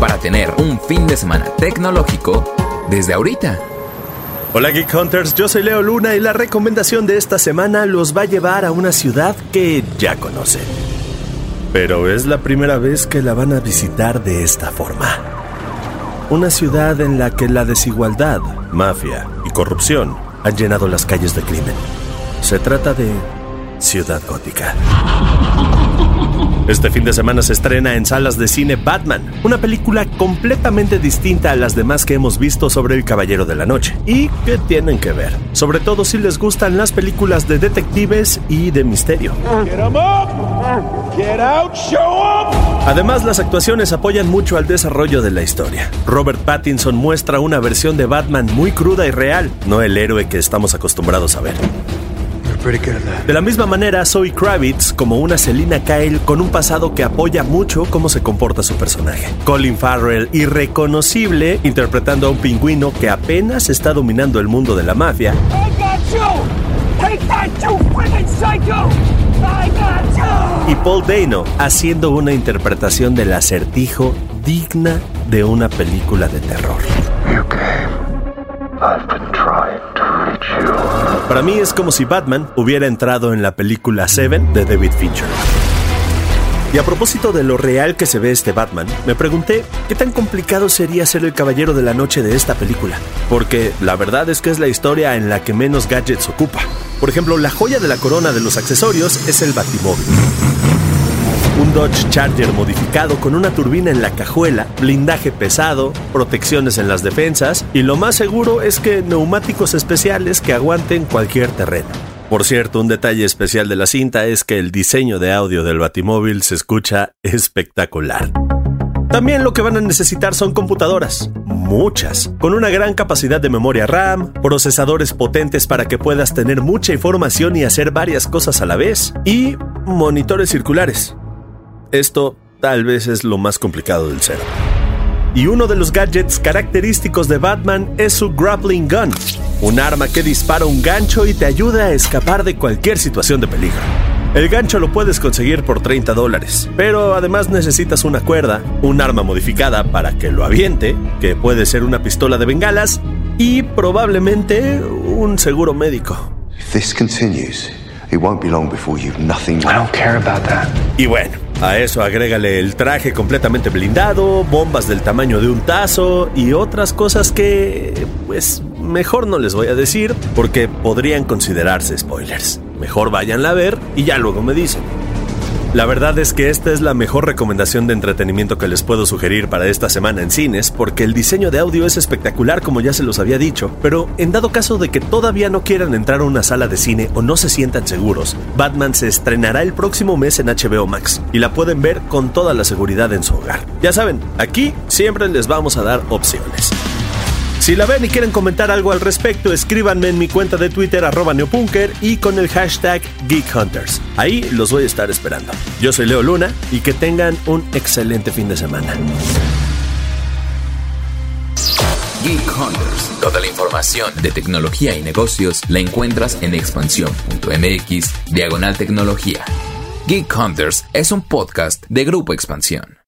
para tener un fin de semana tecnológico desde ahorita. Hola Geek Hunters, yo soy Leo Luna y la recomendación de esta semana los va a llevar a una ciudad que ya conocen. Pero es la primera vez que la van a visitar de esta forma. Una ciudad en la que la desigualdad, mafia y corrupción han llenado las calles de crimen. Se trata de Ciudad Gótica. Este fin de semana se estrena en salas de cine Batman, una película completamente distinta a las demás que hemos visto sobre el Caballero de la Noche. ¿Y qué tienen que ver? Sobre todo si les gustan las películas de detectives y de misterio. Además, las actuaciones apoyan mucho al desarrollo de la historia. Robert Pattinson muestra una versión de Batman muy cruda y real, no el héroe que estamos acostumbrados a ver. De la misma manera, Zoe Kravitz como una Selina Kyle con un pasado que apoya mucho cómo se comporta su personaje. Colin Farrell, irreconocible, interpretando a un pingüino que apenas está dominando el mundo de la mafia. Y Paul Dano haciendo una interpretación del acertijo digna de una película de terror. Para mí es como si Batman hubiera entrado en la película Seven de David Fincher. Y a propósito de lo real que se ve este Batman, me pregunté qué tan complicado sería ser el caballero de la noche de esta película. Porque la verdad es que es la historia en la que menos gadgets ocupa. Por ejemplo, la joya de la corona de los accesorios es el Batimóvil. Un Dodge Charger modificado con una turbina en la cajuela, blindaje pesado, protecciones en las defensas y lo más seguro es que neumáticos especiales que aguanten cualquier terreno. Por cierto, un detalle especial de la cinta es que el diseño de audio del Batimóvil se escucha espectacular. También lo que van a necesitar son computadoras, muchas, con una gran capacidad de memoria RAM, procesadores potentes para que puedas tener mucha información y hacer varias cosas a la vez, y monitores circulares. Esto tal vez es lo más complicado del cero. Y uno de los gadgets característicos de Batman es su grappling gun, un arma que dispara un gancho y te ayuda a escapar de cualquier situación de peligro. El gancho lo puedes conseguir por 30 dólares, pero además necesitas una cuerda, un arma modificada para que lo aviente, que puede ser una pistola de bengalas, y probablemente un seguro médico. Y bueno, a eso agrégale el traje completamente blindado, bombas del tamaño de un tazo y otras cosas que, pues, mejor no les voy a decir porque podrían considerarse spoilers. Mejor váyanla a ver y ya luego me dicen. La verdad es que esta es la mejor recomendación de entretenimiento que les puedo sugerir para esta semana en cines, porque el diseño de audio es espectacular como ya se los había dicho, pero en dado caso de que todavía no quieran entrar a una sala de cine o no se sientan seguros, Batman se estrenará el próximo mes en HBO Max y la pueden ver con toda la seguridad en su hogar. Ya saben, aquí siempre les vamos a dar opciones. Si la ven y quieren comentar algo al respecto, escríbanme en mi cuenta de Twitter arroba neopunker y con el hashtag GeekHunters. Ahí los voy a estar esperando. Yo soy Leo Luna y que tengan un excelente fin de semana. Geek Hunters. Toda la información de tecnología y negocios la encuentras en expansión.mx diagonal tecnología. Geek Hunters es un podcast de Grupo Expansión.